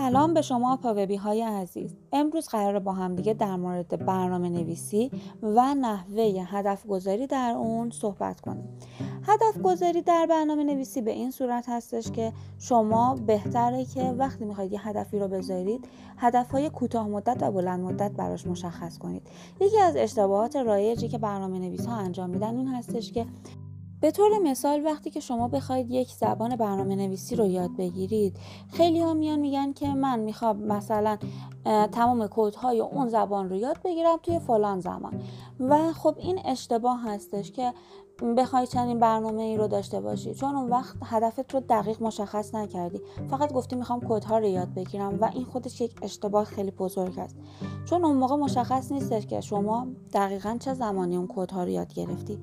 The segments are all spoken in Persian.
سلام به شما پاوبی های عزیز. امروز قرار با همدیگه در مورد برنامه نویسی و نحوه هدف گذاری در اون صحبت کنیم. هدف گذاری در برنامه نویسی به این صورت هستش که شما بهتره که وقتی می‌خواید یه هدفی رو بذارید هدف های کوتاه مدت و بلند مدت براش مشخص کنید. یکی از اشتباهات رایجی که برنامه نویس ها انجام میدن این هستش که به طور مثال وقتی که شما بخواید یک زبان برنامه نویسی رو یاد بگیرید خیلی ها میان میگن که من می‌خوام مثلا تمام کودهای اون زبان رو یاد بگیرم توی فلان زمان. و خب این اشتباه هستش که بخوای چنین برنامه ای رو داشته باشی چون اون وقت هدفت رو دقیق مشخص نکردی. فقط گفتی می‌خوام کودها رو یاد بگیرم و این خودش یک اشتباه خیلی بزرگ است. چون اون موقع مشخص نیستش که شما دقیقا چه زمانی اون کودها رو یاد گرفتی.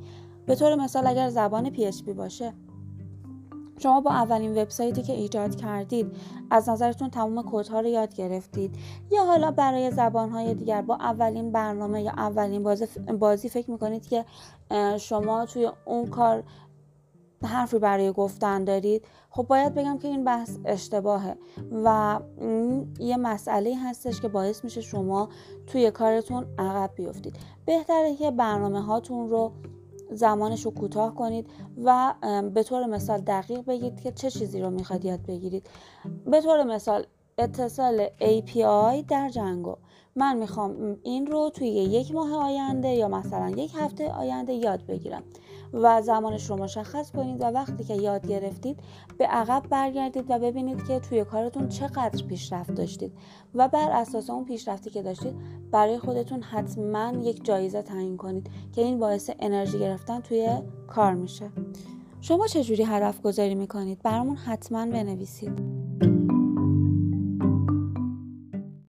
به طور مثال اگر زبان PHP باشه شما با اولین وبسایتی که ایجاد کردید از نظرتون تمام کودها رو یاد گرفتید؟ یا حالا برای زبانهای دیگر با اولین برنامه یا اولین بازی فکر می‌کنید که شما توی اون کار حرفی برای گفتن دارید؟ خب باید بگم که این بحث اشتباهه و یه مسئله هستش که باعث میشه شما توی کارتون عقب بیفتید. بهتره که برنامه هاتون رو زمانش رو کوتاه کنید و به طور مثال دقیق بگید که چه چیزی رو می‌خواد یاد بگیرید. به طور مثال اتصال API در جنگو. من می‌خوام این رو توی یک ماه آینده یا مثلا یک هفته آینده یاد بگیرم. و زمانش رو مشخص کنید و وقتی که یاد گرفتید به عقب برگردید و ببینید که توی کارتون چقدر پیشرفت داشتید و بر اساس اون پیشرفتی که داشتید برای خودتون حتما یک جایزه تعیین کنید که این باعث انرژی گرفتن توی کار میشه. شما چجوری هدف گذاری می‌کنید؟ برامون حتما بنویسید.